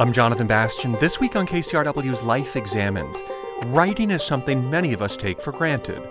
I'm Jonathan Bastian. This week on KCRW's Life Examined, writing is something many of us take for granted.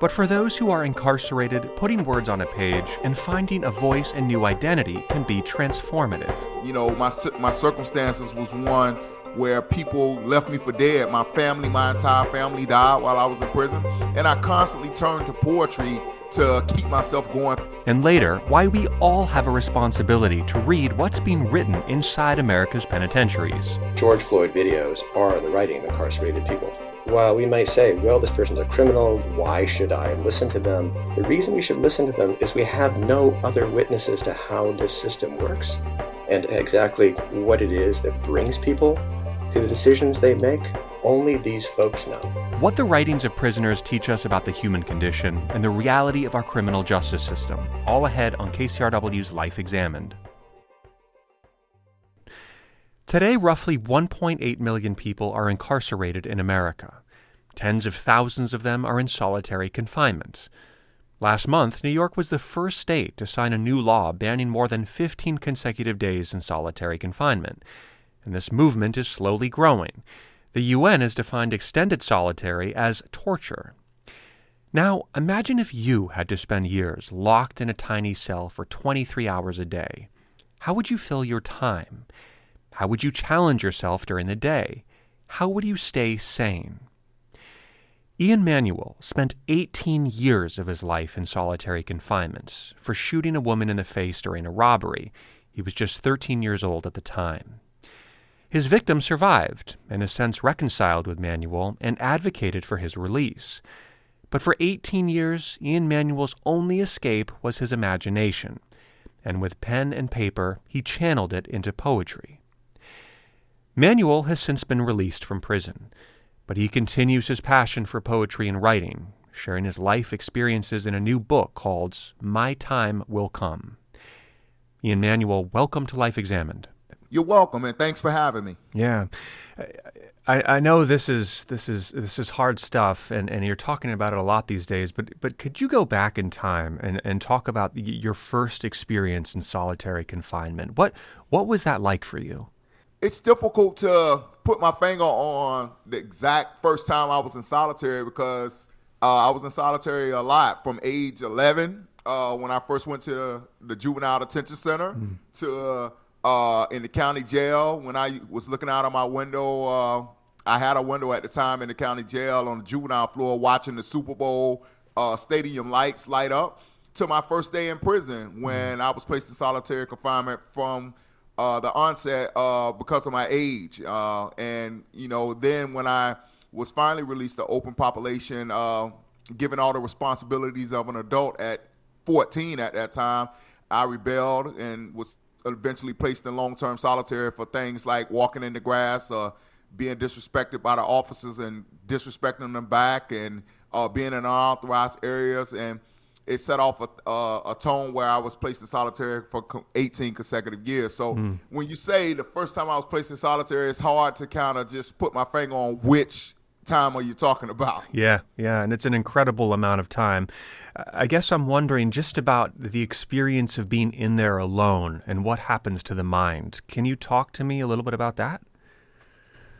But for those who are incarcerated, putting words on a page and finding a voice and new identity can be transformative. You know, my my circumstances was one where people left me for dead. My family, my entire family died while I was in prison, and I constantly turned to poetry to keep myself going. And later, why we all have a responsibility to read what's being written inside America's penitentiaries. George Floyd videos are the writing of incarcerated people. While we might say, well, this person's a criminal, why should I listen to them? The reason we should listen to them is we have no other witnesses to how this system works and exactly what it is that brings people to the decisions they make only these folks know. What the writings of prisoners teach us about the human condition and the reality of our criminal justice system. All ahead on KCRW's Life Examined. Today, roughly 1.8 million people are incarcerated in America. Tens of thousands of them are in solitary confinement. Last month, New York was the first state to sign a new law banning more than 15 consecutive days in solitary confinement. And this movement is slowly growing. The UN has defined extended solitary as torture. Now, imagine if you had to spend years locked in a tiny cell for 23 hours a day. How would you fill your time? How would you challenge yourself during the day? How would you stay sane? Ian Manuel spent 18 years of his life in solitary confinement for shooting a woman in the face during a robbery. He was just 13 years old at the time. His victim survived and has since reconciled with Manuel and advocated for his release. But for 18 years, Ian Manuel's only escape was his imagination, and with pen and paper, he channeled it into poetry. Manuel has since been released from prison, but he continues his passion for poetry and writing, sharing his life experiences in a new book called My Time Will Come. Ian Manuel, welcome to Life Examined. You're welcome, and thanks for having me. Yeah, I, I know this is this is this is hard stuff, and, and you're talking about it a lot these days. But but could you go back in time and, and talk about your first experience in solitary confinement? What what was that like for you? It's difficult to put my finger on the exact first time I was in solitary because uh, I was in solitary a lot from age 11 uh, when I first went to the, the juvenile detention center mm. to uh, uh, in the county jail when I was looking out of my window. Uh, I had a window at the time in the county jail on the juvenile floor watching the Super Bowl uh, stadium lights light up to my first day in prison when I was placed in solitary confinement from uh, the onset uh, because of my age. Uh, and, you know, then when I was finally released to open population, given all the responsibilities of an adult at 14 at that time, I rebelled and was eventually placed in long-term solitary for things like walking in the grass or being disrespected by the officers and disrespecting them back and uh, being in unauthorized areas and it set off a, a, a, tone where I was placed in solitary for 18 consecutive years. So mm. when you say the first time I was placed in solitary, it's hard to kind of just put my finger on which time are you talking about? Yeah, yeah, and it's an incredible amount of time. I guess I'm wondering just about the experience of being in there alone and what happens to the mind. Can you talk to me a little bit about that?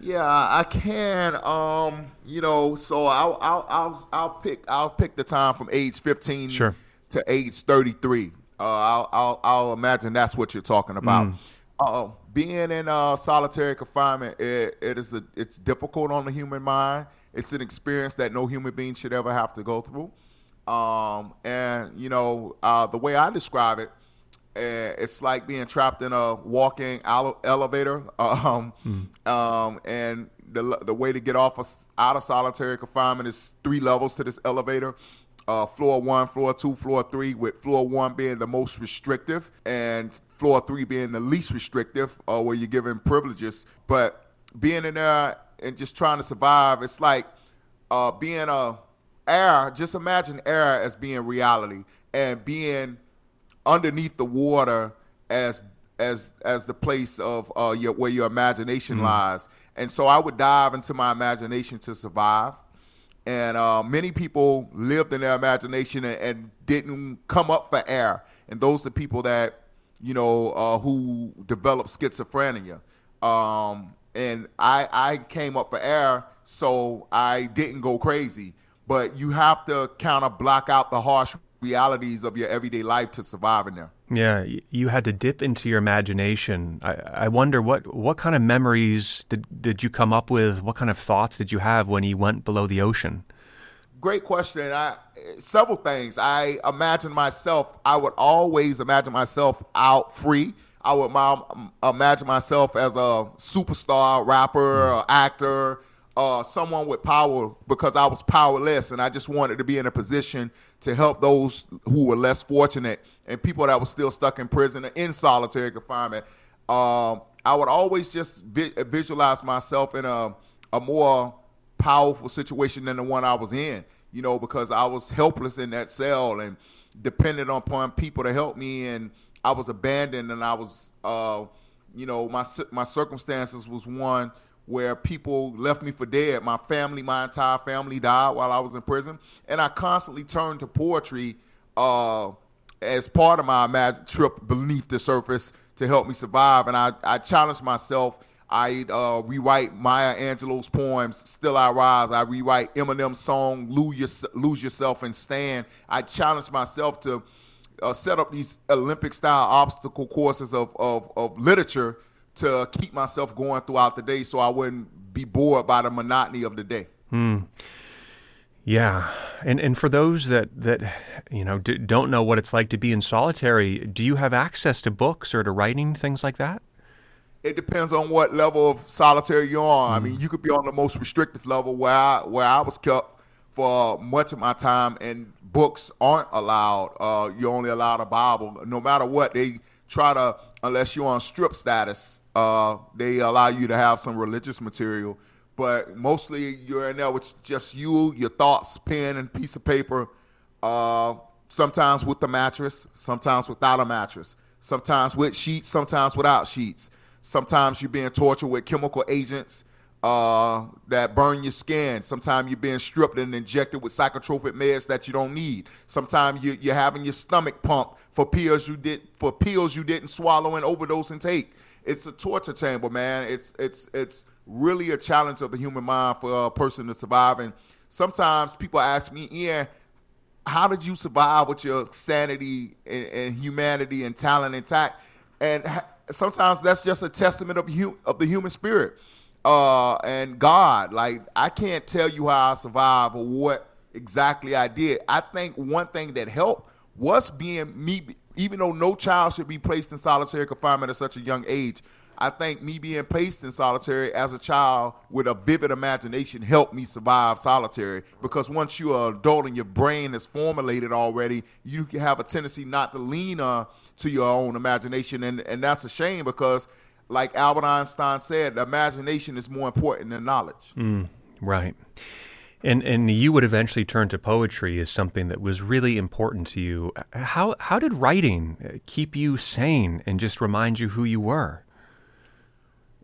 Yeah, I can. Um, you know, so I'll I'll I'll, I'll pick I'll pick the time from age 15 sure. to age 33. Uh, I'll, I'll I'll imagine that's what you're talking about. Mm. Uh, being in uh, solitary confinement, it, it is a, it's difficult on the human mind. It's an experience that no human being should ever have to go through. Um, and you know, uh, the way I describe it, uh, it's like being trapped in a walking elevator. Um, mm. um, and the the way to get off of, out of solitary confinement is three levels to this elevator uh, floor one, floor two, floor three, with floor one being the most restrictive and floor three being the least restrictive, uh, where you're given privileges. But being in there and just trying to survive, it's like uh, being a air. Just imagine air as being reality and being underneath the water as as as the place of uh, your, where your imagination mm-hmm. lies. And so I would dive into my imagination to survive and uh, many people lived in their imagination and, and, didn't come up for air. And those are people that you know uh, who develop schizophrenia. um, and I I came up for air, so I didn't go crazy. But you have to kind of block out the harsh realities of your everyday life to survive in there. Yeah, you had to dip into your imagination. I, I wonder what what kind of memories did did you come up with? What kind of thoughts did you have when you went below the ocean? Great question. I several things. I imagine myself. I would always imagine myself out free. I would imagine myself as a superstar, rapper, actor, uh, someone with power because I was powerless and I just wanted to be in a position to help those who were less fortunate and people that were still stuck in prison or in solitary confinement. Um, I would always just vi- visualize myself in a, a more powerful situation than the one I was in, you know, because I was helpless in that cell and dependent upon people to help me and I was abandoned and I was, uh, you know, my my circumstances was one – where people left me for dead. My family, my entire family died while I was in prison, and I constantly turned to poetry uh, as part of my trip beneath the surface to help me survive. And I, I challenged myself. I uh, rewrite Maya Angelou's poems, "Still I Rise." I rewrite Eminem's song "Lose, Yourself and Stan." I challenged myself to uh, set up these Olympic-style obstacle courses of, of, of literature to keep myself going throughout the day so I wouldn't be bored by the monotony of the day. Hmm. Yeah, and and for those that that you know d- don't know what it's like to be in solitary, do you have access to books or to writing things like that? It depends on what level of solitary you're on. Mm. I mean, hmm. you could be on the most restrictive level where I where I was kept for much of my time, and books aren't allowed. Uh, you're only allowed a Bible. No matter what, they try to unless you're on strip status uh, they allow you to have some religious material, but mostly you're in there with just you, your thoughts, pen, and piece of paper. Uh, sometimes with the mattress, sometimes without a mattress, sometimes with sheets, sometimes without sheets. Sometimes you're being tortured with chemical agents uh, that burn your skin. Sometimes you're being stripped and injected with psychotropic meds that you don't need. Sometimes you, you're having your stomach pumped for pills you did for pills you didn't swallow and overdose and take it's a torture chamber, man. It's it's it's really a challenge of the human mind for a person to survive. And sometimes people ask me, Ian, how did you survive with your sanity and, and humanity and talent intact? And sometimes that's just a testament of hu- of the human spirit uh, and God. Like I can't tell you how I survived or what exactly I did. I think one thing that helped was being me even though no child should be placed in solitary confinement at such a young age, I think me being placed in solitary as a child with a vivid imagination helped me survive solitary because once you're adult and your brain is formulated already, you have a tendency not to lean on to your own imagination. And, and that's a shame because, like Albert Einstein said, imagination is more important than knowledge. Mm, right. And and you would eventually turn to poetry as something that was really important to you. How how did writing keep you sane and just remind you who you were?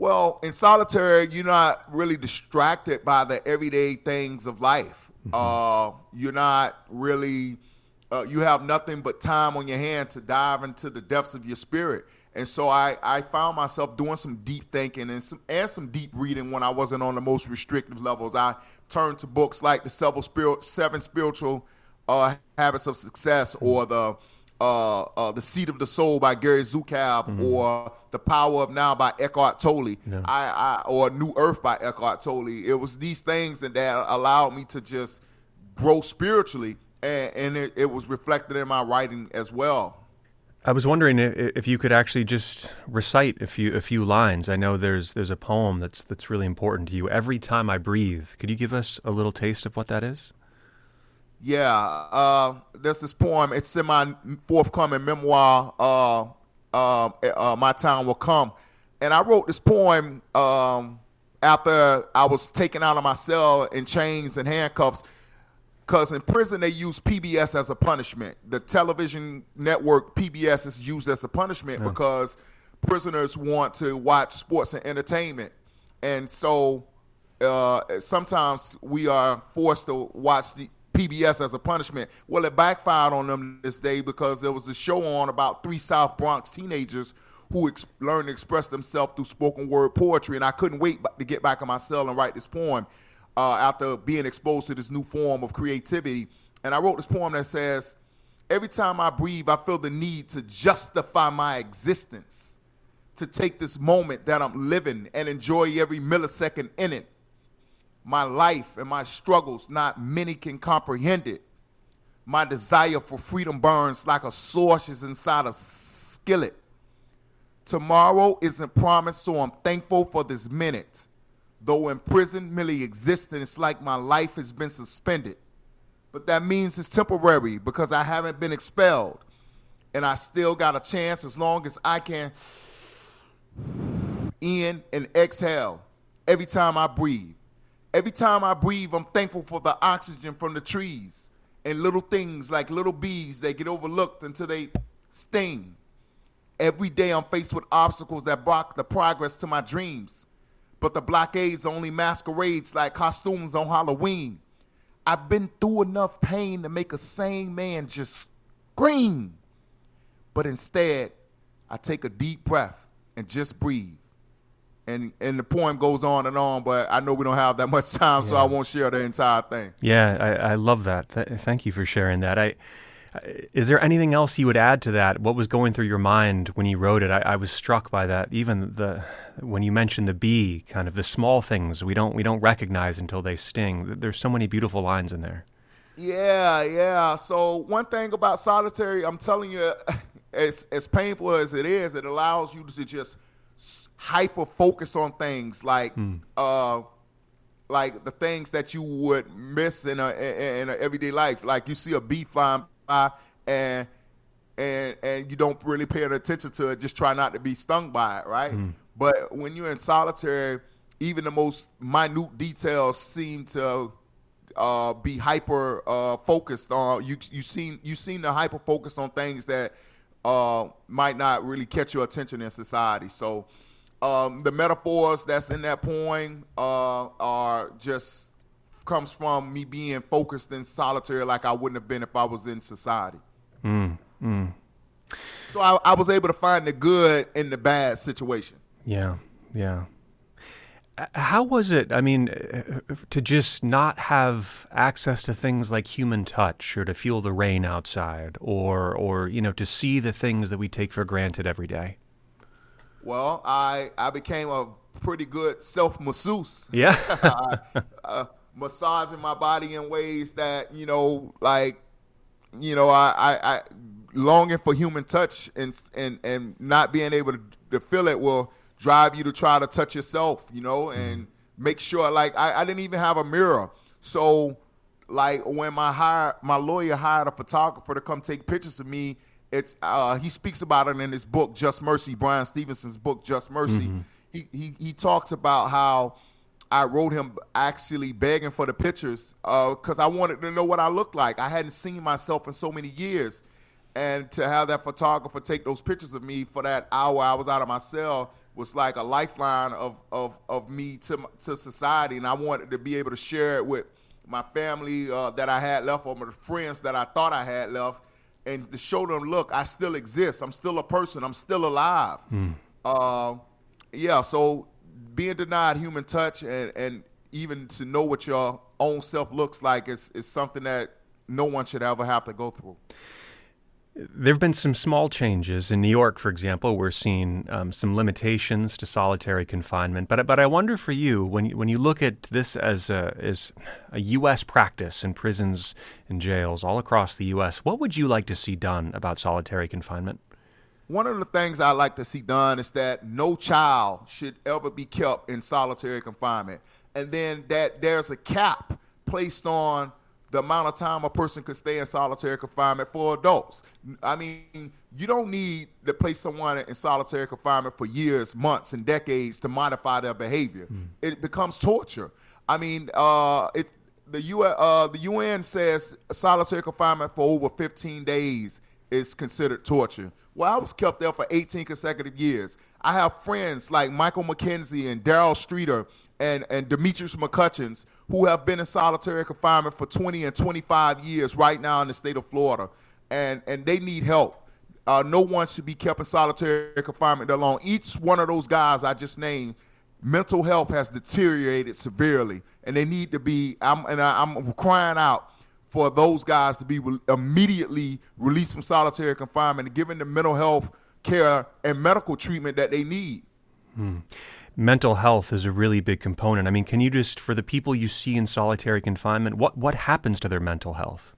Well, in solitary, you're not really distracted by the everyday things of life. Mm-hmm. Uh, you're not really. Uh, you have nothing but time on your hand to dive into the depths of your spirit. And so I, I found myself doing some deep thinking and some and some deep reading when I wasn't on the most restrictive levels. I turned to books like the Seven, Spirit, Seven Spiritual uh, Habits of Success or the uh, uh, the Seat of the Soul by Gary Zukav mm-hmm. or The Power of Now by Eckhart Tolle yeah. I, I, or New Earth by Eckhart Tolle. It was these things that, that allowed me to just grow spiritually and, and it, it was reflected in my writing as well. I was wondering if you could actually just recite a few a few lines. I know there's there's a poem that's that's really important to you. Every time I breathe, could you give us a little taste of what that is? Yeah, uh, there's this poem. It's in my forthcoming memoir. Uh, uh, uh, my time will come, and I wrote this poem um, after I was taken out of my cell in chains and handcuffs because in prison they use PBS as a punishment. The television network PBS is used as a punishment yeah. because prisoners want to watch sports and entertainment, and so uh, sometimes we are forced to watch the PBS as a punishment. Well, it backfired on them this day because there was a show on about three South Bronx teenagers who ex- learned to express themselves through spoken word poetry. And I couldn't wait to get back in my cell and write this poem uh, after being exposed to this new form of creativity. And I wrote this poem that says, Every time I breathe, I feel the need to justify my existence, to take this moment that I'm living and enjoy every millisecond in it. My life and my struggles, not many can comprehend it. My desire for freedom burns like a sauce inside a skillet. Tomorrow isn't promised, so I'm thankful for this minute. Though in prison, merely existing, it's like my life has been suspended. But that means it's temporary because I haven't been expelled. And I still got a chance as long as I can in and exhale every time I breathe. Every time I breathe, I'm thankful for the oxygen from the trees and little things like little bees that get overlooked until they sting. Every day I'm faced with obstacles that block the progress to my dreams. But the blockades only masquerades like costumes on Halloween. I've been through enough pain to make a sane man just scream. But instead, I take a deep breath and just breathe and and the poem goes on and on, but I know we don't have that much time, yeah. so I won't share the entire thing. Yeah, I, I love that. Th- thank you for sharing that. I, is there anything else you would add to that? What was going through your mind when you wrote it? I, I was struck by that. Even the when you mentioned the bee, kind of the small things we don't we don't recognize until they sting. There's so many beautiful lines in there. Yeah, yeah. So one thing about solitary, I'm telling you, as as painful as it is, it allows you to just hyper focus on things like mm. uh like the things that you would miss in a in, a everyday life. Like you see a bee flying by and and and you don't really pay attention to it. Just try not to be stung by it, right? Mm. But when you're in solitary, even the most minute details seem to uh, be hyper uh, focused on. You you seem you seem to hyper focus on things that uh, might not really catch your attention in society. So um, the metaphors that's in that poem uh, are just comes from me being focused and solitary like I wouldn't have been if I was in society. Mm, mm. So I, I was able to find the good in the bad situation. Yeah, yeah. How was it? I mean, to just not have access to things like human touch, or to feel the rain outside, or or you know, to see the things that we take for granted every day. Well, I I became a pretty good self masseuse. Yeah, uh, massaging my body in ways that you know, like you know, I, I, I longing for human touch and and and not being able to, to feel it will drive you to try to touch yourself, you know, and make sure like I, I didn't even have a mirror. So like when my hire my lawyer hired a photographer to come take pictures of me, it's uh, he speaks about it in his book Just Mercy, Bryan Stevenson's book Just Mercy. Mm-hmm. He, he he talks about how I wrote him actually begging for the pictures because uh, I wanted to know what I looked like. I hadn't seen myself in so many years, and to have that photographer take those pictures of me for that hour I was out of my cell was like a lifeline of of, of me to to society, and I wanted to be able to share it with my family uh, that I had left, or my friends that I thought I had left, and to show them, look, I still exist. I'm still a person. I'm still alive. Mm. Uh, yeah. So being denied human touch and and even to know what your own self looks like is is something that no one should ever have to go through. There have been some small changes in New York, for example. We're seeing um, some limitations to solitary confinement. But but I wonder for you when you, when you look at this as a as a U.S. practice in prisons and jails all across the U.S., what would you like to see done about solitary confinement? One of the things I like to see done is that no child should ever be kept in solitary confinement, and then that there's a cap placed on the amount of time a person could stay in solitary confinement for adults. I mean, you don't need to place someone in solitary confinement for years, months, and decades to modify their behavior. Mm. It becomes torture. I mean, uh, it, the, U, uh, the UN says solitary confinement for over 15 days is considered torture. Well, I was kept there for 18 consecutive years. I have friends like Michael McKenzie and Daryl Streeter and, and Demetrius McCutcheons who have been in solitary confinement for 20 and 25 years right now in the state of Florida, and, and they need help. Uh, no one should be kept in solitary confinement that long. Each one of those guys I just named, mental health has deteriorated severely, and they need to be. I'm and I, I'm crying out for those guys to be re- immediately released from solitary confinement and given the mental health care and medical treatment that they need. Hmm. Mental health is a really big component. I mean, can you just, for the people you see in solitary confinement, what, what happens to their mental health?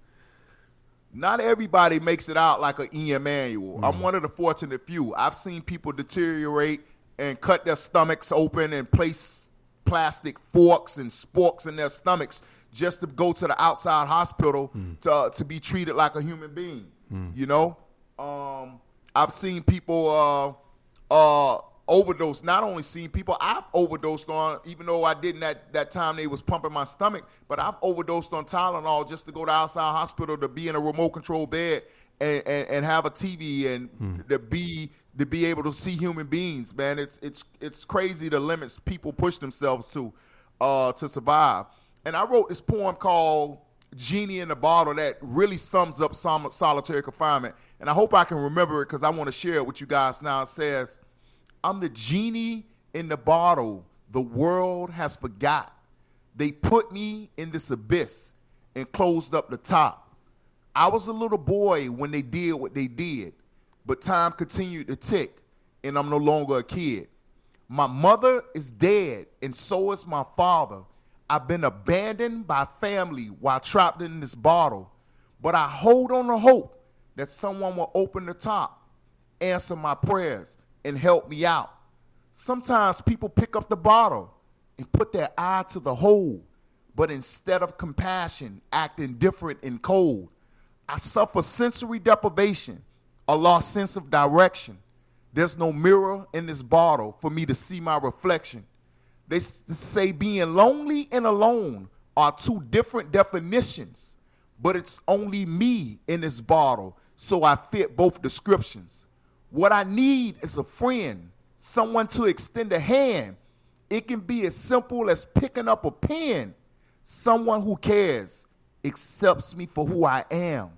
Not everybody makes it out like an Ian Manuel. Mm. I'm one of the fortunate few. I've seen people deteriorate and cut their stomachs open and place plastic forks and sporks in their stomachs just to go to the outside hospital mm. to, to be treated like a human being. Mm. You know, um, I've seen people uh, uh, overdose. Not only seen people I've overdosed on, even though I didn't at that time they was pumping my stomach, but I've overdosed on Tylenol just to go to outside hospital to be in a remote control bed and, and, and have a TV and hmm. to be to be able to see human beings. Man, it's it's it's crazy the limits people push themselves to uh, to survive. And I wrote this poem called Genie in the Bottle that really sums up some solitary confinement. And I hope I can remember it because I want to share it with you guys now. It says, I'm the genie in the bottle the world has forgot. They put me in this abyss and closed up the top. I was a little boy when they did what they did, but time continued to tick, and I'm no longer a kid. My mother is dead, and so is my father. I've been abandoned by family while trapped in this bottle, but I hold on to hope that someone will open the top, answer my prayers, and help me out. Sometimes people pick up the bottle and put their eye to the hole, but instead of compassion, act indifferent and cold. I suffer sensory deprivation, a lost sense of direction. There's no mirror in this bottle for me to see my reflection. They say being lonely and alone are two different definitions, but it's only me in this bottle, so I fit both descriptions. What I need is a friend, someone to extend a hand. It can be as simple as picking up a pen. Someone who cares, accepts me for who I am,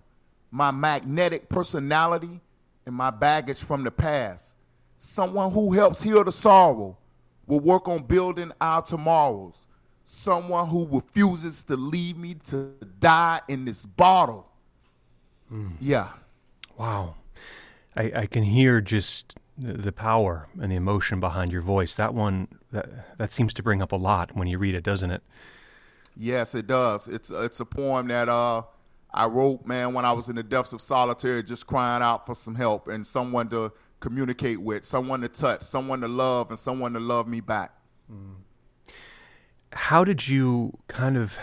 my magnetic personality, and my baggage from the past. Someone who helps heal the sorrow, will work on building our tomorrows. Someone who refuses to leave me to die in this bottle. Mm. Yeah. Wow. I, I can hear just the power and the emotion behind your voice. That one that that seems to bring up a lot when you read it, doesn't it? Yes, it does. It's it's a poem that uh, I wrote, man, when I was in the depths of solitary, just crying out for some help and someone to communicate with, someone to touch, someone to love, and someone to love me back. Mm. How did you kind of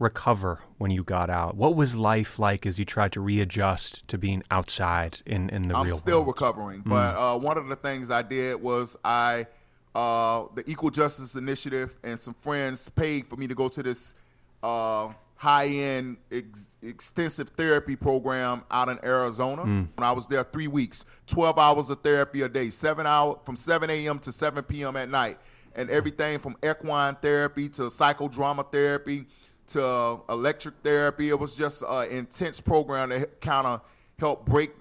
recover when you got out? What was life like as you tried to readjust to being outside in, in the I'm real world? I'm still recovering, mm. but uh, one of the things I did was I, uh, the Equal Justice Initiative and some friends paid for me to go to this uh, high-end ex- extensive therapy program out in Arizona. Mm. When I was there three weeks, 12 hours of therapy a day, seven hour from 7 a.m. to 7 p.m. at night, and everything from equine therapy to psychodrama therapy – to electric therapy. It was just an intense program that kind of helped break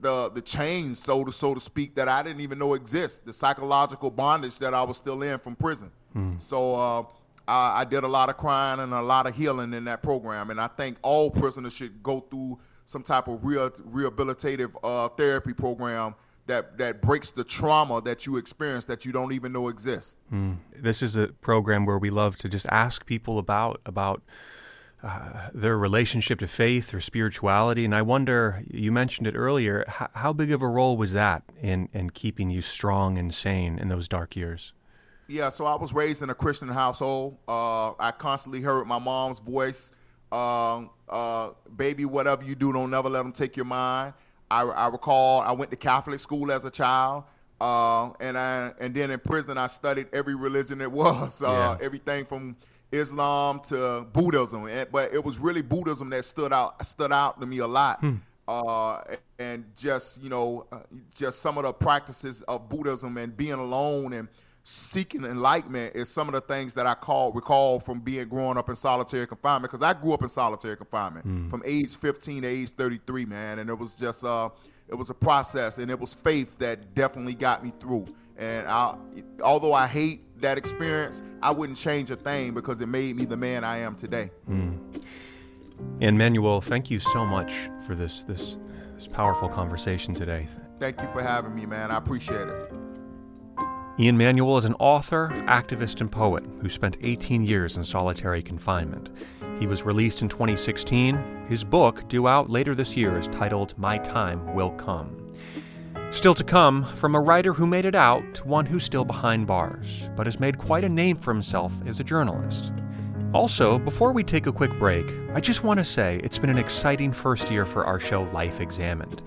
the the chains, so to so to speak, that I didn't even know exist. The psychological bondage that I was still in from prison. Mm. So uh, I, I, did a lot of crying and a lot of healing in that program, and I think all prisoners should go through some type of real rehabilitative uh, therapy program that that breaks the trauma that you experience that you don't even know exists. Mm. This is a program where we love to just ask people about about uh, their relationship to faith or spirituality, and I wonder. You mentioned it earlier. How, how big of a role was that in in keeping you strong and sane in those dark years? Yeah, so I was raised in a Christian household. Uh, I constantly heard my mom's voice. Uh, uh, baby, whatever you do, don't never let them take your mind. I, I recall I went to Catholic school as a child. Uh, and I and then in prison I studied every religion there was, uh, yeah. everything from Islam to Buddhism, and, but it was really Buddhism that stood out stood out to me a lot. Hmm. Uh, and just you know, uh, just some of the practices of Buddhism and being alone and seeking enlightenment is some of the things that I call recall from being growing up in solitary confinement because I grew up in solitary confinement mm. from age 15 to age 33, man, and it was just uh, it was a process, and it was faith that definitely got me through. And I, although I hate that experience, I wouldn't change a thing because it made me the man I am today. Mm. Ian Manuel, thank you so much for this this this powerful conversation today. Thank you for having me, man. I appreciate it. Ian Manuel is an author, activist, and poet who spent 18 years in solitary confinement. He was released in 2016. His book, due out later this year, is titled My Time Will Come. Still to come, from a writer who made it out to one who's still behind bars, but has made quite a name for himself as a journalist. Also, before we take a quick break, I just want to say it's been an exciting first year for our show Life Examined.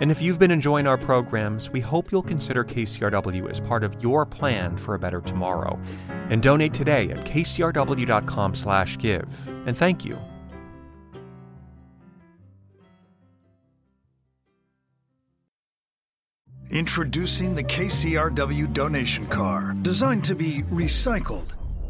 And if you've been enjoying our programs, we hope you'll consider KCRW as part of your plan for a better tomorrow. And donate today at kcrw.com/give. And thank you. Introducing the KCRW donation car, designed to be recycled.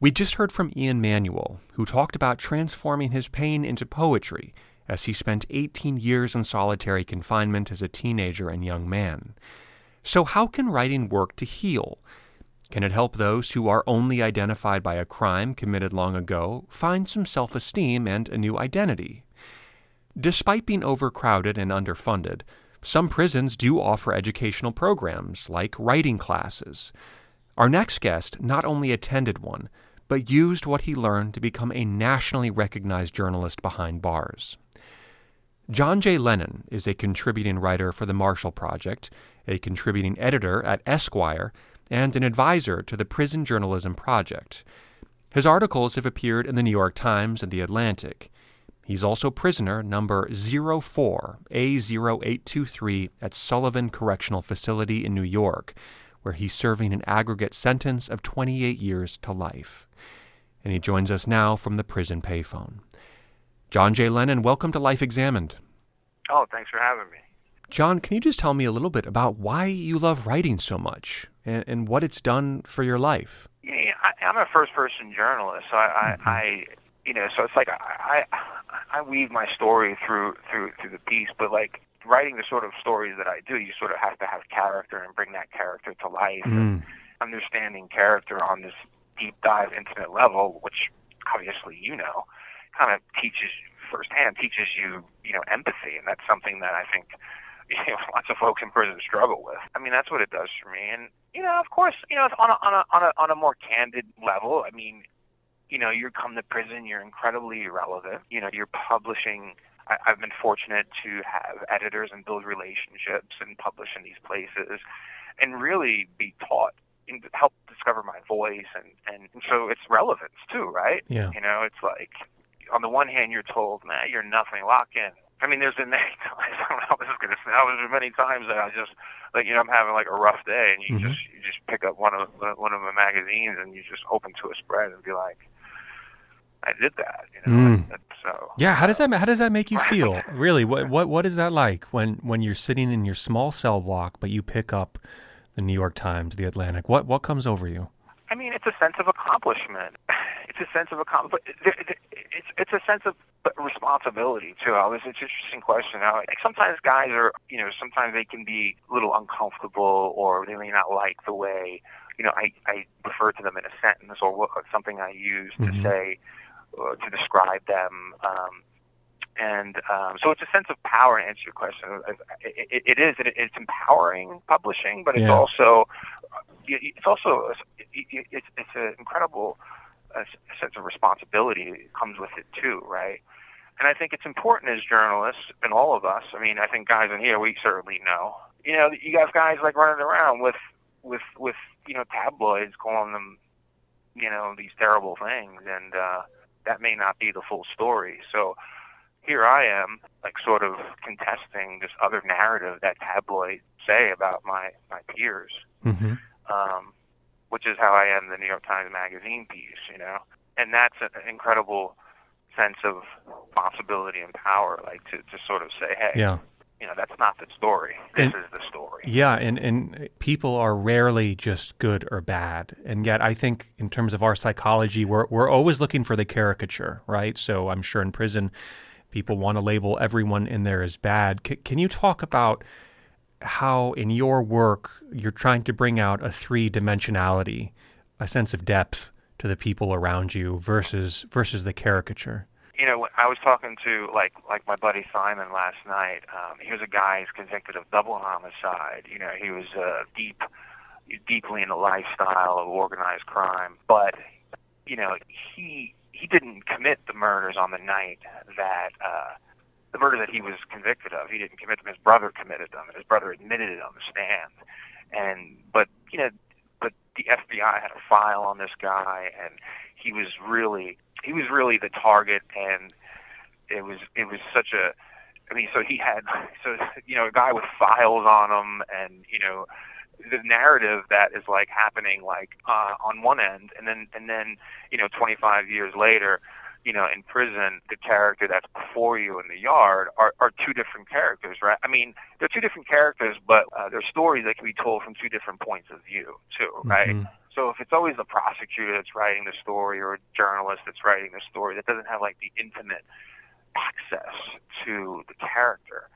We just heard from Ian Manuel, who talked about transforming his pain into poetry as he spent 18 years in solitary confinement as a teenager and young man. So, how can writing work to heal? Can it help those who are only identified by a crime committed long ago find some self esteem and a new identity? Despite being overcrowded and underfunded, some prisons do offer educational programs like writing classes. Our next guest not only attended one, but used what he learned to become a nationally recognized journalist behind bars. John J. Lennon is a contributing writer for the Marshall Project, a contributing editor at Esquire, and an advisor to the Prison Journalism Project. His articles have appeared in the New York Times and the Atlantic. He's also prisoner number 04A0823 at Sullivan Correctional Facility in New York, where he's serving an aggregate sentence of 28 years to life. And he joins us now from the prison payphone. John J. Lennon, welcome to Life Examined. Oh, thanks for having me. John, can you just tell me a little bit about why you love writing so much and, and what it's done for your life? Yeah, I, I'm a first-person journalist, so I, mm-hmm. I, I, you know, so it's like I, I, I weave my story through through through the piece, but like writing the sort of stories that I do, you sort of have to have character and bring that character to life. Mm. And understanding character on this deep dive, intimate level, which obviously you know, kind of teaches firsthand teaches you, you know, empathy, and that's something that I think you know, lots of folks in prison struggle with. I mean, that's what it does for me. And you know, of course, you know, on a on a on a on a more candid level, I mean, you know, you come to prison, you're incredibly irrelevant. You know, you're publishing. I, I've been fortunate to have editors and build relationships and publish in these places, and really be taught and help discover my voice and, and and so it's relevance too, right? Yeah. You know, it's like on the one hand you're told, man, you're nothing, lock in. I mean, there's been many times. I don't know how this is going to sound. There's been many times that I just like you know I'm having like a rough day, and you mm-hmm. just you just pick up one of one of the magazines and you just open to a spread and be like, I did that. You know, mm. so yeah. How does that how does that make you feel? really, what what what is that like when when you're sitting in your small cell block, but you pick up the New York Times, the Atlantic? What what comes over you? I mean, it's a sense of accomplishment. It's a sense of accomplishment. But it's it's a sense of responsibility too. I was it's an interesting question. Like sometimes guys are, you know, sometimes they can be a little uncomfortable, or they may not like the way, you know, I I refer to them in a sentence or what, something I use mm-hmm. to say uh, to describe them. Um, and um, so it's a sense of power. To answer your question, it, it, it is. It, it's empowering publishing, but it's yeah. also it's also it's it's an incredible uh, sense of responsibility that comes with it too, right? And I think it's important as journalists and all of us. I mean, I think guys in here we certainly know. You know, you got guys like running around with with with you know tabloids calling them you know these terrible things, and uh, that may not be the full story. So here I am, like sort of contesting this other narrative that tabloids say about my my peers, Mm-hmm. um, which is how I am the New York Times Magazine piece, you know, and that's an incredible sense of responsibility and power, like to to sort of say, hey, Yeah. you know, that's not the story. This And- is the story. Yeah, and, and people are rarely just good or bad. And yet, I think in terms of our psychology, we're, we're always looking for the caricature, right? So I'm sure in prison, people want to label everyone in there as bad. C- can you talk about how in your work you're trying to bring out a three dimensionality, a sense of depth to the people around you versus versus the caricature? you know, I was talking to like like my buddy Simon last night. Um, he was a guy who's convicted of double homicide. You know, he was uh, deep, deeply in the lifestyle of organized crime, but you know, he he didn't commit the murders on the night that uh, the murder that he was convicted of. He didn't commit them. His brother committed them, and his brother admitted it on the stand. And but you know, but the FBI had a file on this guy, and he was really he was really the target, and it was it was such a I mean, so he had so you know a guy with files on him, and you know the narrative that is like happening like uh, on one end, and then and then you know 25 years later, you know in prison, the character that's before you in the yard are are two different characters, right? I mean, they're two different characters, but uh, they're stories that can be told from two different points of view too, right? Mhm. So if it's always the prosecutor that's writing the story or a journalist that's writing the story that doesn't have like the intimate access to the character,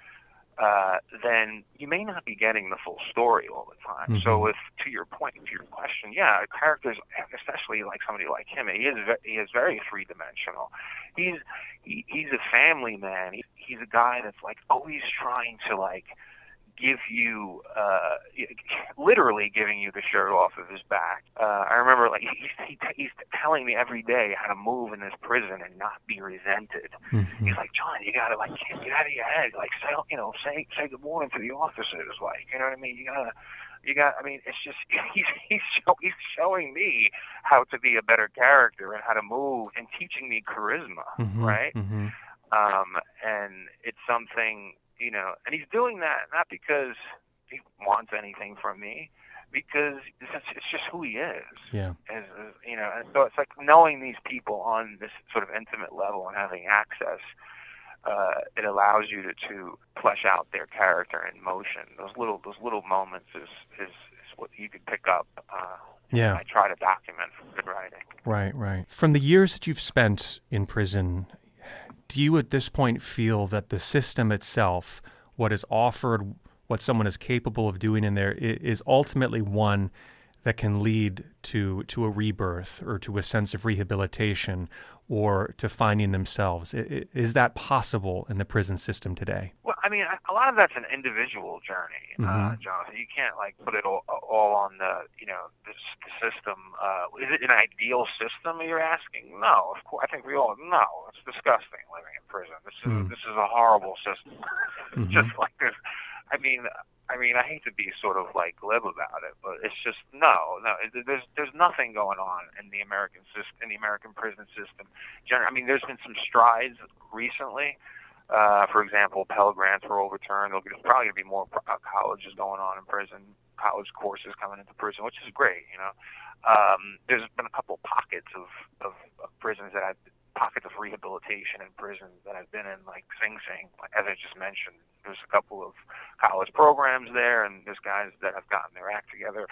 uh, then you may not be getting the full story all the time. So Mhm. if to your point, to your question, yeah, characters, especially like somebody like him, he is ve- he is very three dimensional. He's he, he's a family man. He, he's a guy that's like always trying to like give you uh literally giving you the shirt off of his back uh i remember like he's he, he's telling me every day how to move in this prison and not be resented Mhm. he's like john you gotta like get out of your head like say you know say say good morning to the officers like you know what i mean you gotta you got i mean it's just he's he's show, he's showing me how to be a better character and how to move and teaching me charisma Mhm. right Mhm. um, and it's something you know, and he's doing that not because he wants anything from me, because it's just, it's just who he is. Yeah. As, as, you know, and so it's like knowing these people on this sort of intimate level and having access. Uh, it allows you to, to flesh out their character in motion. Those little those little moments is is, is what you can pick up. Uh, Yeah. I try to document from good writing. Right, right. From the years that you've spent in prison, do you at this point feel that the system itself, what is offered, what someone is capable of doing in there, is ultimately one that can lead to to a rebirth or to a sense of rehabilitation or to finding themselves? Is that possible in the prison system today? Well, I mean, a lot of that's an individual journey, uh, Mhm. Jonathan. You can't like put it all, all on the, you know, the, the system. Uh, is it an ideal system? You're asking? No, of course. I think we all know it's disgusting living in prison. This is Mm. this is a horrible system. Mhm. Just like this. I mean, I mean, I hate to be sort of like glib about it, but it's just no, no. There's there's nothing going on in the American system, in the American prison system. Gen- I mean, there's been some strides recently. Uh, for example, Pell Grants were overturned. There'll be, probably be more uh, colleges going on in prison, college courses coming into prison, which is great. You know, um, there's been a couple pockets of, of, of prisons that I've pockets of rehabilitation in prisons that I've been in, like Sing Sing, as I just mentioned. There's a couple of college programs there, and there's guys that have gotten their act together,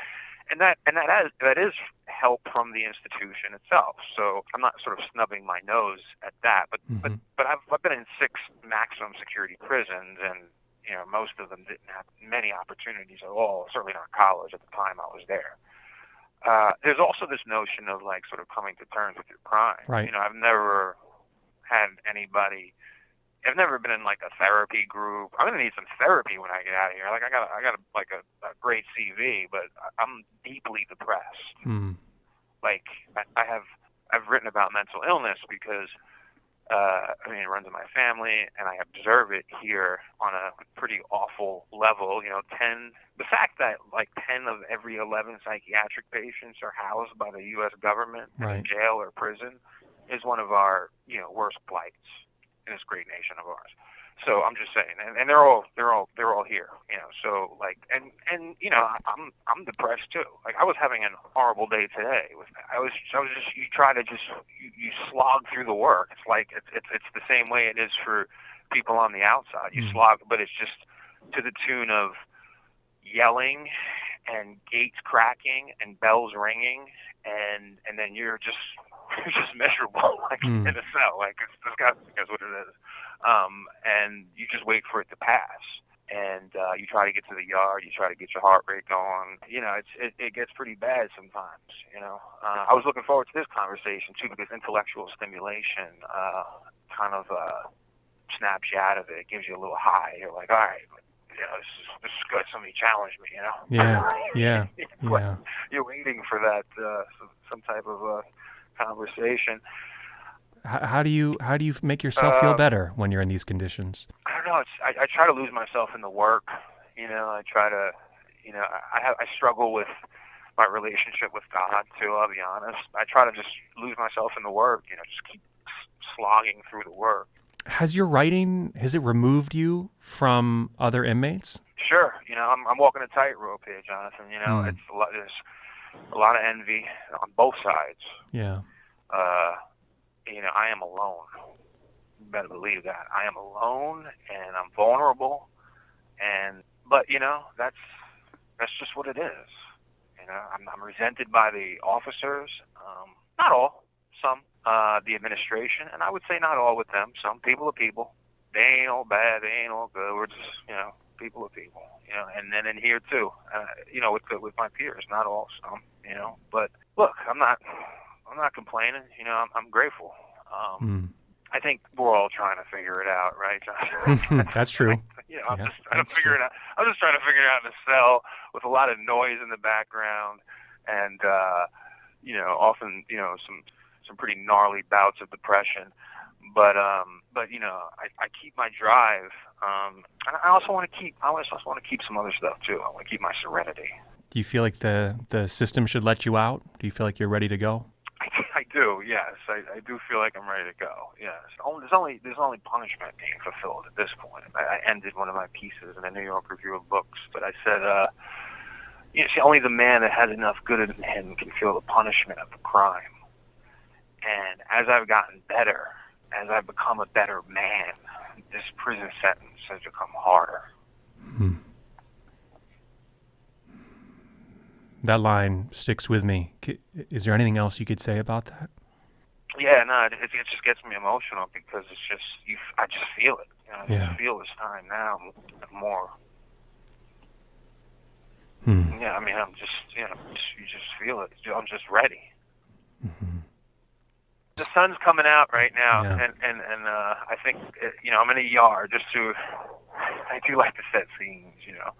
and that and that is that is help from the institution itself. So I'm not sort of snubbing my nose at that, but but Mhm. but I've I've been in six maximum security prisons, and you know most of them didn't have many opportunities at all. Certainly not college at the time I was there. Uh, there's also this notion of like sort of coming to terms with your crime. Right. You know, I've never had anybody. I've never been in like a therapy group. I'm gonna need some therapy when I get out of here. Like I got, I got a, like a, a great CV, but I'm deeply depressed Mm. like I, I have I've written about mental illness because uh, I mean it runs in my family and I observe it here on a pretty awful level. You know, ten the fact that like ten of every eleven psychiatric patients are housed by the U.S. government right. in jail or prison is one of our you know worst blights. in this great nation of ours. So I'm just saying, and, and they're all they're all they're all here, you know. So like, and and you know, I'm I'm depressed too. Like I was having a horrible day today. With I was I was just you try to just you, you slog through the work. It's like it's it's it's the same way it is for people on the outside. You mm. slog, but it's just to the tune of yelling and gates cracking and bells ringing and and then you're just you're just miserable like mm. in a cell like it's disgusting is what it is um, and you just wait for it to pass. And uh, you try to get to the yard, you try to get your heart rate going. You know, it's it, it gets pretty bad sometimes. You know, uh, I was looking forward to this conversation too because intellectual stimulation uh, kind of uh, snaps you out of it. It gives you a little high. You're like, all right, you know, this is, this is good. Somebody challenged me, you know. Yeah, yeah, yeah. You're waiting for that uh, some, some type of uh, conversation. How, how, do you how do you make yourself feel uh, better when you're in these conditions? I don't know. It's, I, I try to lose myself in the work. You know, I try to, you know, I have I struggle with my relationship with God too. I'll be honest. I try to just lose myself in the work. You know, just keep slogging through the work. Has your writing has it removed you from other inmates? Sure. You know, I'm I'm walking a tightrope here, Jonathan. You know, mm. it's a lot, there's a lot of envy on both sides. Yeah. Uh, you know, I am alone. You better believe that. I am alone and I'm vulnerable and but you know, that's that's just what it is. You know, I'm, I'm resented by the officers. Um, not all, some. Uh, the administration, and I would say not all with them. Some people are people. They ain't all bad. They ain't all good. We're just, you know, people are people. You know, and then in here too. Uh, you know, with with my peers, not all, some. You know, but look, I'm not I'm not complaining. You know, I'm, I'm grateful. Um, mm. I think we're all trying to figure it out, right, that's true. you know, I'm yeah, just trying to figure true. it out. I'm just trying to figure it out in a cell with a lot of noise in the background, and uh, you know, often you know some some pretty gnarly bouts of depression. But um, but you know, I, I keep my drive. Um, and I also want to keep. I also want to keep some other stuff too. I want to keep my serenity. Do you feel like the the system should let you out? Do you feel like you're ready to go? Do, yes. I, I do feel like I'm ready to go. Yes. There's only there's only punishment being fulfilled at this point. I, I ended one of my pieces in the New York Review of Books, but I said, uh, you see, only the man that has enough good in him can feel the punishment of the crime. And as I've gotten better, as I've become a better man, this prison sentence has become harder. Hmm. That line sticks with me. Is there anything else you could say about that? Yeah, no, it, it just gets me emotional because it's just you. I just feel it. You know, I yeah. feel this time now more. Hmm. Yeah, I mean, I'm just you know, just, you just feel it. I'm just ready. Mm-hmm. The sun's coming out right now, yeah. and and and uh, I think it, you know I'm in a yard just to. I do like to set scenes, you know.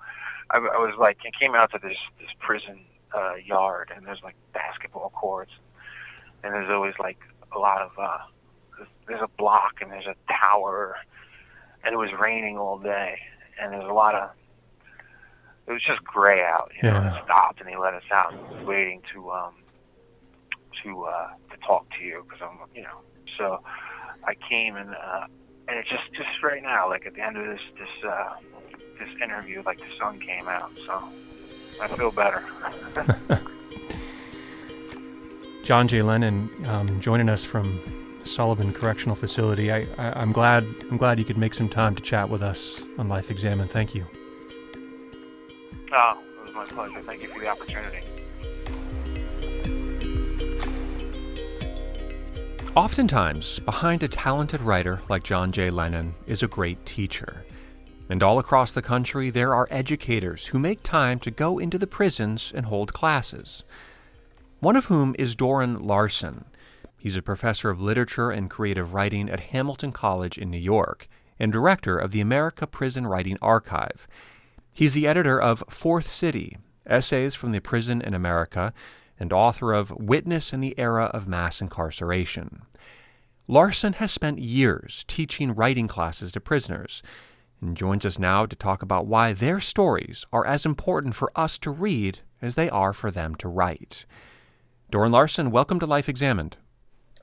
I, I was like, I came out to this this prison uh, yard, and there's like basketball courts, and there's always like a lot of uh, there's a block and there's a tower, and it was raining all day, and there's a lot of it was just gray out. You know, yeah. it stopped and they let us out, waiting to um to uh to talk to you because I'm you know so I came and uh and it's just just right now like at the end of this this uh this interview like the sun came out so I feel better. John J. Lennon um, joining us from Sullivan Correctional Facility. I, I, am glad I'm glad you could make some time to chat with us on Life Examined. Thank you. Oh, it was my pleasure. Thank you for the opportunity. Oftentimes, behind a talented writer like John J. Lennon is a great teacher. And all across the country, there are educators who make time to go into the prisons and hold classes. One of whom is Doran Larson. He's a professor of literature and creative writing at Hamilton College in New York and director of the America Prison Writing Archive. He's the editor of Fourth City Essays from the Prison in America and author of Witness in the Era of Mass Incarceration. Larson has spent years teaching writing classes to prisoners and joins us now to talk about why their stories are as important for us to read as they are for them to write. Doran Larson, welcome to Life Examined.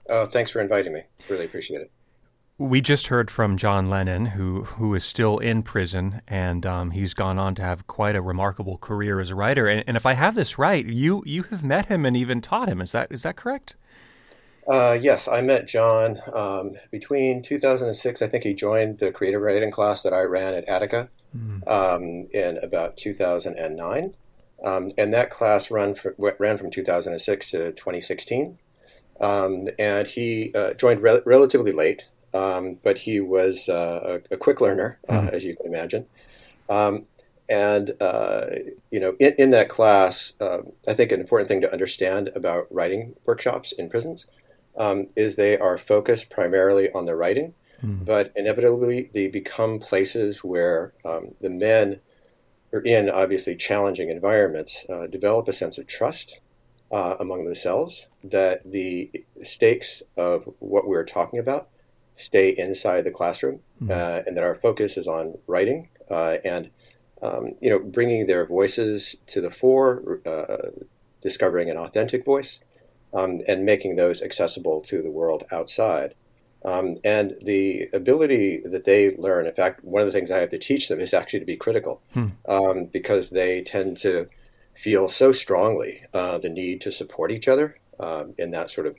Oh, thanks for inviting me. Really appreciate it. We just heard from John Lennon, who who is still in prison, and um, he's gone on to have quite a remarkable career as a writer. And, and, if I have this right, you you have met him and even taught him. Is that is that correct? Uh, yes, I met John um, between 2006. I think he joined the creative writing class that I ran at Attica mm. um, in about 2009, um, and that class ran for, ran from 2006 to 2016. Um, and he uh, joined re- relatively late, um, but he was uh, a, a, quick learner, mm. as you can imagine. Um, and uh, you know, in, in that class, um, I think an important thing to understand about writing workshops in prisons um, is they are focused primarily on the writing, mm. but inevitably they become places where um, the men are in obviously challenging environments, uh, develop a sense of trust uh, among themselves that the stakes of what we're talking about stay inside the classroom, mm-hmm. uh, and that our focus is on writing uh, and um, you know bringing their voices to the fore, uh, discovering an authentic voice, um, and making those accessible to the world outside. Um, and the ability that they learn, in fact, one of the things I have to teach them is actually to be critical, hmm. um, because they tend to feel so strongly uh, the need to support each other um, in that sort of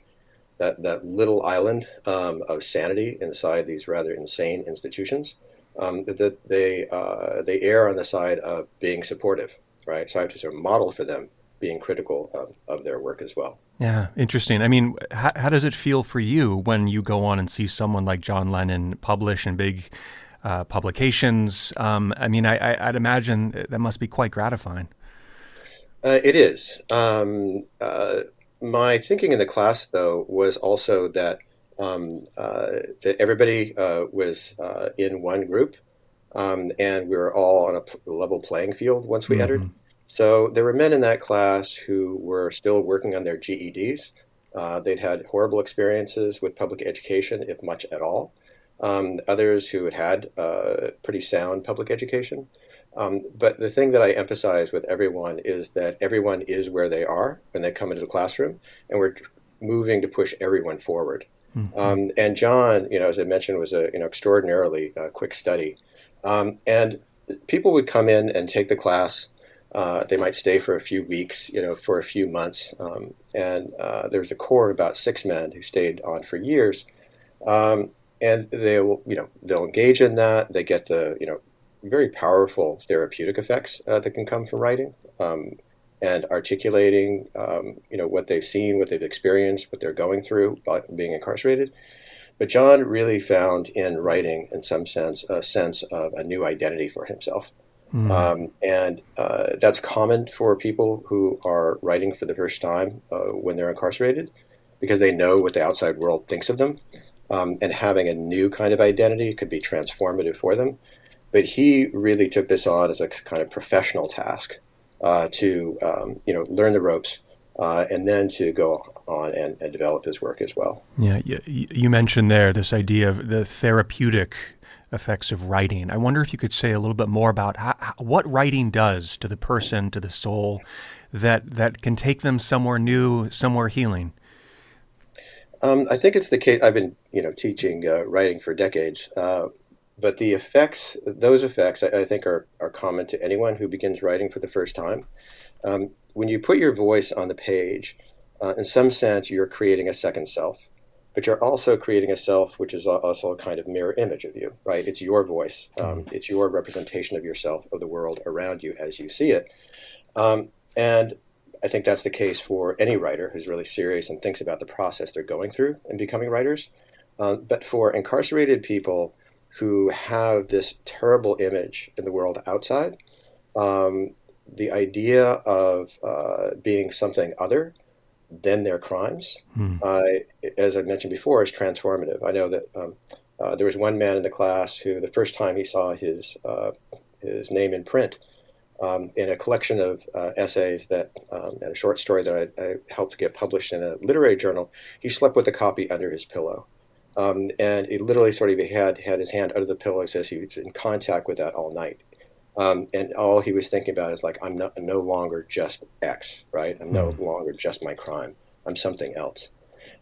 that, that little island um, of sanity inside these rather insane institutions um, that they uh, they err on the side of being supportive, right? So I have to sort of model for them being critical of, of their work as well. Yeah, interesting. I mean, how, how, does it feel for you when you go on and see someone like John Lennon publish in big uh, publications? Um, I mean, I, would imagine that must be quite gratifying. Uh, it is. Um, uh, my thinking in the class, though, was also that um, uh, that everybody uh, was uh, in one group, um, and we were all on a level playing field once we mm-hmm. entered. So there were men in that class who were still working on their GEDs. Uh, they'd had horrible experiences with public education, if much at all. Um, others who had had uh, pretty sound public education. Um, but the thing that I emphasize with everyone is that everyone is where they are when they come into the classroom, and we're moving to push everyone forward. Mm-hmm. Um, and John, you know, as I mentioned, was a you know extraordinarily uh, quick study, um, and people would come in and take the class. Uh, they might stay for a few weeks, you know, for a few months. Um, and uh, was a core of about six men who stayed on for years. Um, and they will, you know, they'll engage in that. They get the, you know, very powerful therapeutic effects uh, that can come from writing um, and articulating, um, you know, what they've seen, what they've experienced, what they're going through by being incarcerated. But John really found in writing, in some sense, a sense of a new identity for himself. Mm. Um, and uh, that's common for people who are writing for the first time uh, when they're incarcerated because they know what the outside world thinks of them. Um, and having a new kind of identity could be transformative for them. But he really took this on as a kind of professional task uh, to um, you know learn the ropes uh, and then to go on and, and, develop his work as well. Yeah, you, you, mentioned there this idea of the therapeutic effects of writing. I wonder if you could say a little bit more about how, what writing does to the person, to the soul, that that can take them somewhere new, somewhere healing. Um, I think it's the case. I've been, you know, teaching uh, writing for decades, uh, but the effects, those effects, I, I, think are, are common to anyone who begins writing for the first time. Um, when you put your voice on the page, uh, in some sense, you're creating a second self, but you're also creating a self which is also a kind of mirror image of you, right? It's your voice, um, mm-hmm. it's your representation of yourself, of the world around you as you see it. Um, and I think that's the case for any writer who's really serious and thinks about the process they're going through in becoming writers. Um, but for incarcerated people, who have this terrible image in the world outside. Um, the idea of uh, being something other than their crimes, hmm. uh, as I mentioned before, is transformative. I know that um, uh, there was one man in the class who, the first time he saw his uh, his name in print um, in a collection of uh, essays that um, and a short story that I, I helped get published in a literary journal, he slept with a copy under his pillow. Um, and he literally sort of had had his hand under the pillow as he was in contact with that all night. Um, and all he was thinking about is like, I'm, not, no longer just X, right? I'm no hmm. longer just my crime. I'm something else.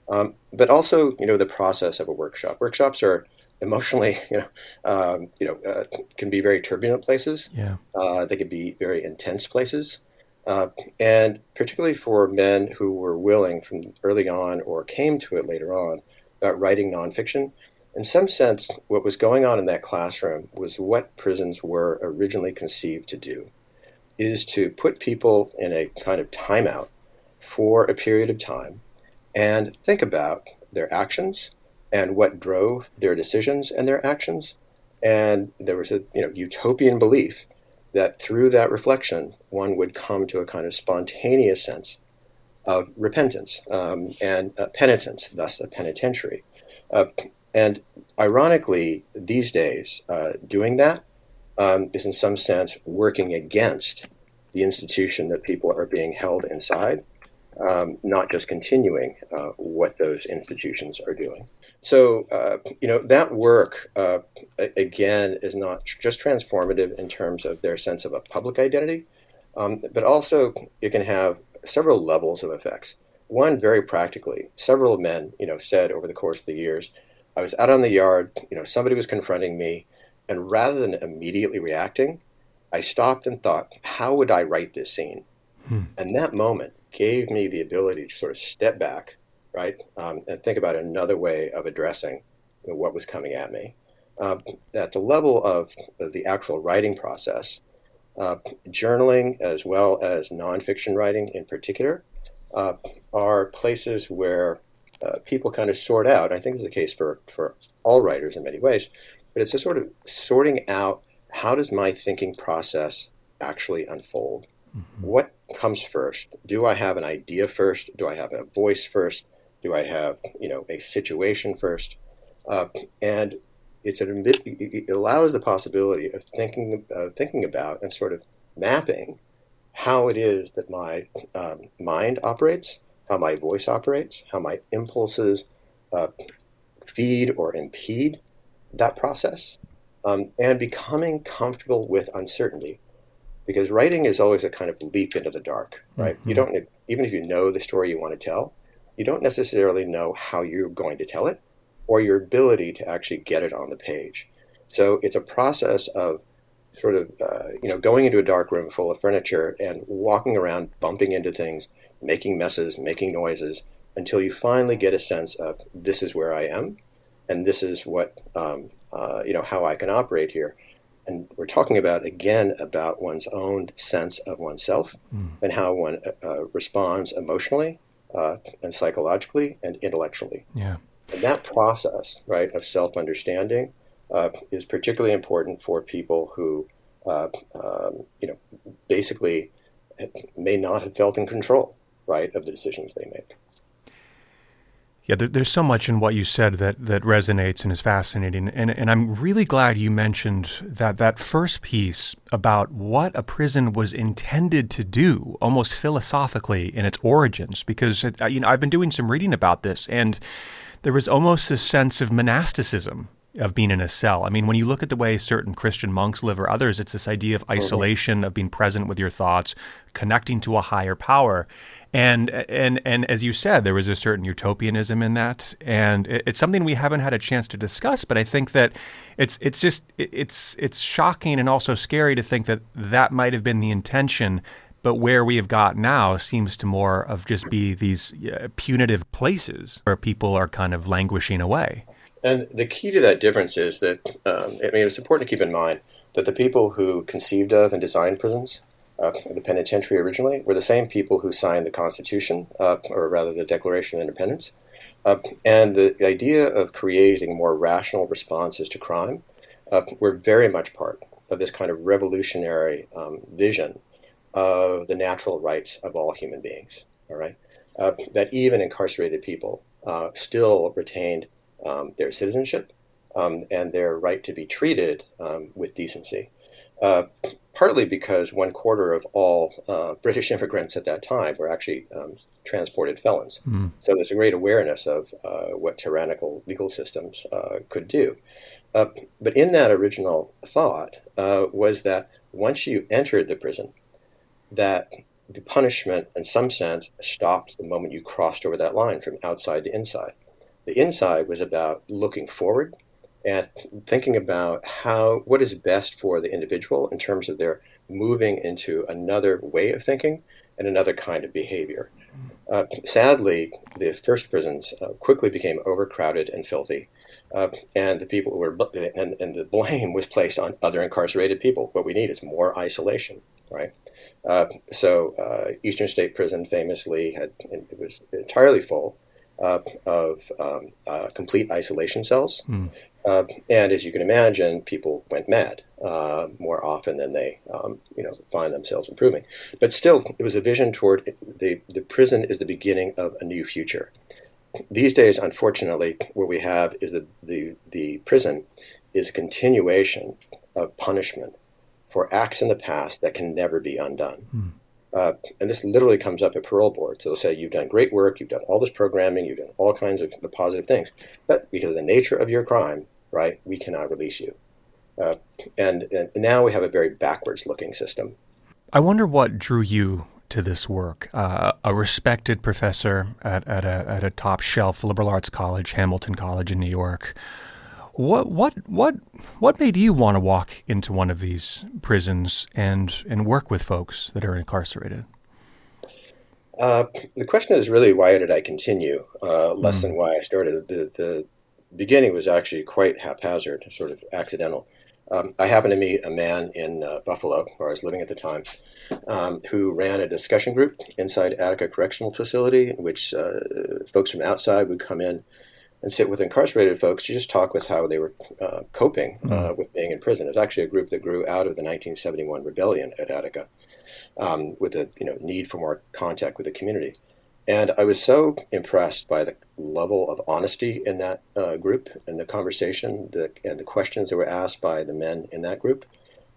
um, but also you know the process of a workshop. Workshops are emotionally, you know, um, you know, uh, can be very turbulent places. Yeah, uh, they can be very intense places, uh, and particularly for men who were willing from early on or came to it later on about writing nonfiction. In some sense, what was going on in that classroom was what prisons were originally conceived to do, is to put people in a kind of timeout for a period of time and think about their actions and what drove their decisions and their actions. And there was a you know utopian belief that through that reflection, one would come to a kind of spontaneous sense of repentance um, and uh, penitence, thus a penitentiary. Uh, and ironically, these days, uh, doing that um, is in some sense working against the institution that people are being held inside, um, not just continuing uh, what those institutions are doing. So, uh, you know, that work, uh, again, is not just transformative in terms of their sense of a public identity, um, but also it can have several levels of effects. One, very practically, several men, you know, said over the course of the years, I was out on the yard, you know, somebody was confronting me, and rather than immediately reacting, I stopped and thought, how would I write this scene? Hmm. And that moment gave me the ability to sort of step back right? Um, and think about another way of addressing you know, what was coming at me. Uh, at the level of the actual writing process, uh, journaling as well as nonfiction writing in particular uh, are places where uh, people kind of sort out. I think this is the case for, for all writers in many ways, but it's a sort of sorting out how does my thinking process actually unfold? Mm-hmm. What comes first? Do I have an idea first? Do I have a voice first? Do I have you know a situation first? Uh, and it's an, it allows the possibility of thinking uh, thinking about and sort of mapping how it is that my um, mind operates, how my voice operates, how my impulses uh, feed or impede that process, um, and becoming comfortable with uncertainty. Because writing is always a kind of leap into the dark, right? Mm-hmm. You don't even if you know the story you want to tell, you don't necessarily know how you're going to tell it or your ability to actually get it on the page. So it's a process of sort of uh, you know going into a dark room full of furniture and walking around, bumping into things, making messes, making noises until you finally get a sense of this is where I am, and this is what um, uh, you know how I can operate here. And we're talking about again about one's own sense of oneself mm. and how one uh, responds emotionally uh, and psychologically and intellectually. Yeah. And that process, right, of self understanding uh, is particularly important for people who, uh, um, you know, basically may not have felt in control, right, of the decisions they make. Yeah, there, there's so much in what you said that, that resonates and is fascinating. And, and I'm really glad you mentioned that, that first piece about what a prison was intended to do, almost philosophically in its origins, because it, you know, I've been doing some reading about this, and there was almost a sense of monasticism of being in a cell. I mean, when you look at the way certain Christian monks live or others, it's this idea of mm-hmm. isolation, of being present with your thoughts, connecting to a higher power. And and and as you said, there was a certain utopianism in that, and it's something we haven't had a chance to discuss. But I think that it's it's just it's it's shocking and also scary to think that that might have been the intention. But where we have got now seems to more of just be these uh, punitive places where people are kind of languishing away. And the key to that difference is that um, I mean it's important to keep in mind that the people who conceived of and designed prisons, uh, the penitentiary originally, were the same people who signed the Constitution, uh, or rather the Declaration of Independence. Uh, and the idea of creating more rational responses to crime uh, were very much part of this kind of revolutionary um, vision of the natural rights of all human beings. All right, uh, that even incarcerated people uh, still retained um, their citizenship um, and their right to be treated um, with decency. Uh, partly because one quarter of all uh, British immigrants at that time were actually um, transported felons. Mm. So there's a great awareness of uh, what tyrannical legal systems uh, could do. Uh, but in that original thought uh, was that once you entered the prison, that the punishment, in some sense, stopped the moment you crossed over that line from outside to inside. The inside was about looking forward and thinking about how what is best for the individual in terms of their moving into another way of thinking and another kind of behavior. Uh, sadly, the first prisons uh, quickly became overcrowded and filthy, uh, and the people who were and, and the blame was placed on other incarcerated people. What we need is more isolation, right? Uh, so uh, Eastern State Prison famously had it was entirely full uh, of um, complete isolation cells. Mm. Uh, and as you can imagine, people went mad uh, more often than they, um, you know, find themselves improving. But still, it was a vision toward the the prison is the beginning of a new future. These days, unfortunately, what we have is that the the prison is a continuation of punishment for acts in the past that can never be undone. Hmm. Uh, and this literally comes up at parole board. So they'll say, You've done great work, you've done all this programming, you've done all kinds of positive things. But because of the nature of your crime, right? We cannot release you. Uh, and, and now we have a very backwards looking system. I wonder what drew you to this work. Uh, a respected professor at, at, a, at a top shelf liberal arts college, Hamilton College in New York. What what what what made you want to walk into one of these prisons and and work with folks that are incarcerated? Uh, the question is really why did I continue, uh, less mm. than why I started. The, the beginning was actually quite haphazard, sort of accidental. Um, I happened to meet a man in uh, Buffalo, where I was living at the time, um, who ran a discussion group inside Attica Correctional Facility, in which uh, folks from outside would come in and sit with incarcerated folks to just talk with how they were uh, coping uh, mm-hmm. with being in prison. It was actually a group that grew out of the 1971 rebellion at Attica, um, with a you know need for more contact with the community. And I was so impressed by the level of honesty in that uh, group and the conversation the, and the questions that were asked by the men in that group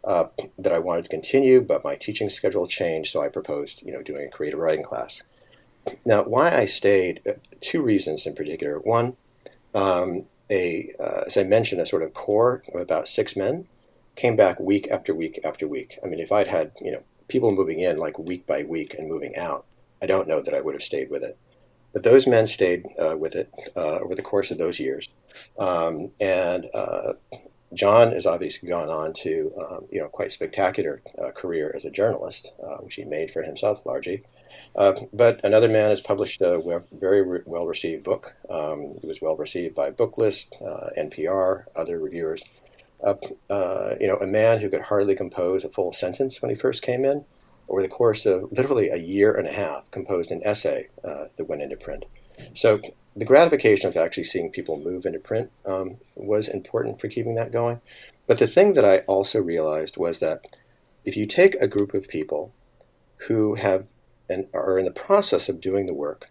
uh, that I wanted to continue, but my teaching schedule changed, so I proposed, you know, doing a creative writing class. Now, why I stayed, uh, two reasons in particular. One, um, a, uh, as I mentioned, a sort of core of about six men came back week after week after week. I mean, if I'd had, you know, people moving in like week by week and moving out, I don't know that I would have stayed with it. But those men stayed uh, with it uh, over the course of those years. Um, and uh, John has obviously gone on to, um, you know, quite spectacular uh, career as a journalist, uh, which he made for himself largely. Uh, but another man has published a very re- well-received book. Um, it was well received by Booklist, NPR, other reviewers. you know, a man who could hardly compose a full sentence when he first came in over the course of literally a year and a half, composed an essay uh, that went into print. So the gratification of actually seeing people move into print um, was important for keeping that going. But the thing that I also realized was that if you take a group of people who have and are in the process of doing the work,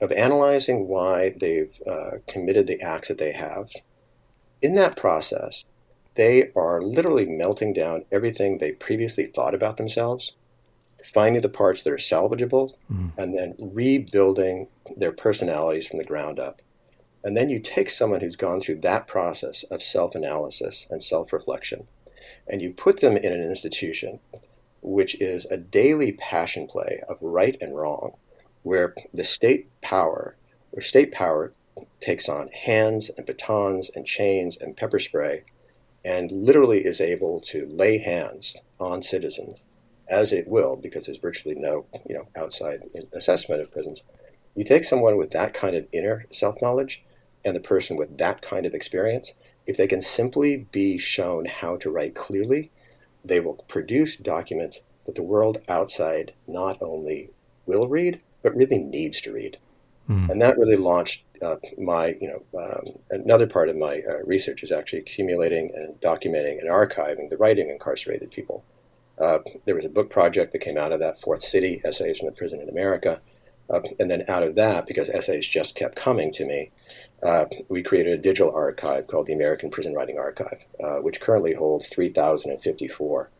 of analyzing why they've uh, committed the acts that they have, in that process, they are literally melting down everything they previously thought about themselves finding the parts that are salvageable, mm. and then rebuilding their personalities from the ground up. And then you take someone who's gone through that process of self analysis and self reflection, and you put them in an institution which is a daily passion play of right and wrong, where the state power, where state power takes on hands and batons and chains and pepper spray, and literally is able to lay hands on citizens as it will, because there's virtually no you know outside assessment of prisons. You take someone with that kind of inner self knowledge and the person with that kind of experience, if they can simply be shown how to write clearly, they will produce documents that the world outside not only will read, but really needs to read. Mm. And that really launched uh, my, you know, um, another part of my uh, research is actually accumulating and documenting and archiving the writing of incarcerated people. Uh, there was a book project that came out of that, Fourth City, Essays from the Prison in America. Uh, and then out of that, because essays just kept coming to me, uh, we created a digital archive called the American Prison Writing Archive, uh, which currently holds 3,054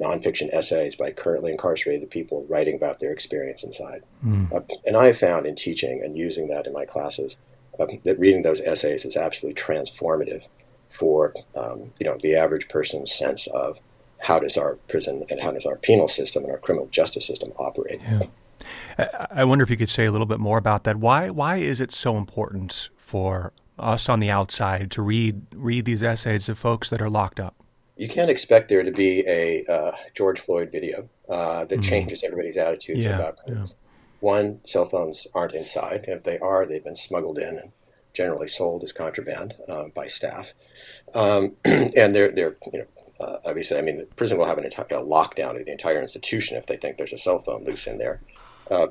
nonfiction essays by currently incarcerated people writing about their experience inside. Mm. and I have found in teaching and using that in my classes uh, that reading those essays is absolutely transformative for um, you know the average person's sense of how does our prison and how does our penal system and our criminal justice system operate. Yeah. I wonder if you could say a little bit more about that. Why why is it so important for us on the outside to read read these essays of folks that are locked up? You can't expect there to be a uh, George Floyd video uh, that mm. changes everybody's attitudes yeah, about crimes. Yeah. One, cell phones aren't inside. If they are, they've been smuggled in and generally sold as contraband uh, by staff. Um, and they're they're you know uh, obviously, I mean, the prison will have an entire lockdown of the entire institution if they think there's a cell phone loose in there. Uh,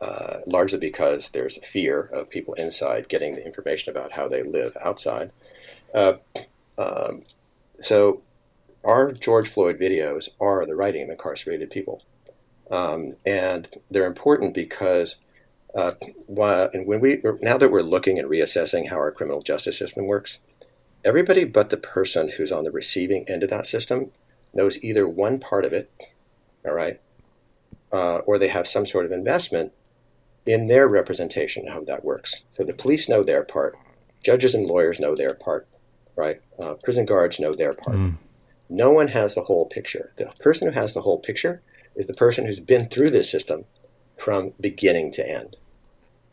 uh, largely because there's a fear of people inside getting the information about how they live outside. Uh, um, so, our George Floyd videos are the writing of incarcerated people, um, and they're important because. Uh, and when we now that we're looking and reassessing how our criminal justice system works, everybody but the person who's on the receiving end of that system knows either one part of it, all right, uh, or they have some sort of investment in their representation of how that works. So the police know their part, judges and lawyers know their part, right? Uh, prison guards know their part. Mm. No one has the whole picture. The person who has the whole picture is the person who's been through this system from beginning to end.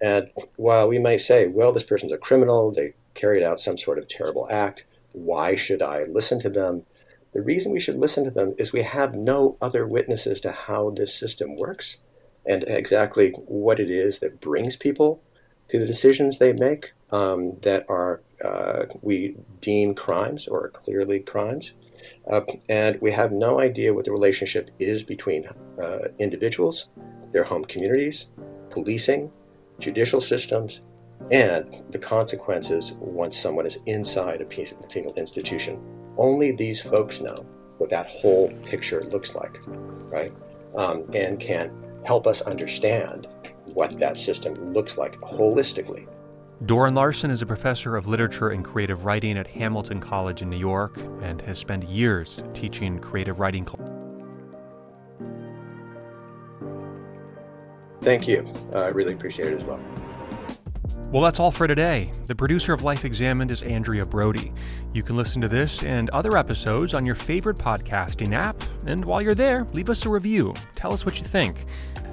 And while we might say, well, this person's a criminal, they carried out some sort of terrible act, why should I listen to them? The reason we should listen to them is we have no other witnesses to how this system works and exactly what it is that brings people to the decisions they make um, that are uh, we deem crimes or clearly crimes. Uh, and we have no idea what the relationship is between uh, individuals, their home communities, policing, judicial systems, and the consequences once someone is inside a penal institution. Only these folks know what that whole picture looks like, right? Um, and can help us understand what that system looks like holistically. Doran Larson is a professor of literature and creative writing at Hamilton College in New York and has spent years teaching creative writing. Thank you. Uh, I really appreciate it as well. Well, that's all for today. The producer of Life Examined is Andrea Brody. You can listen to this and other episodes on your favorite podcasting app. And while you're there, leave us a review. Tell us what you think.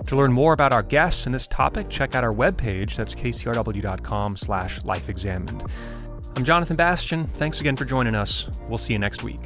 To learn more about our guests and this topic, check out our webpage. That's kcrw.com slash lifeexamined. I'm Jonathan Bastian. Thanks again for joining us. We'll see you next week.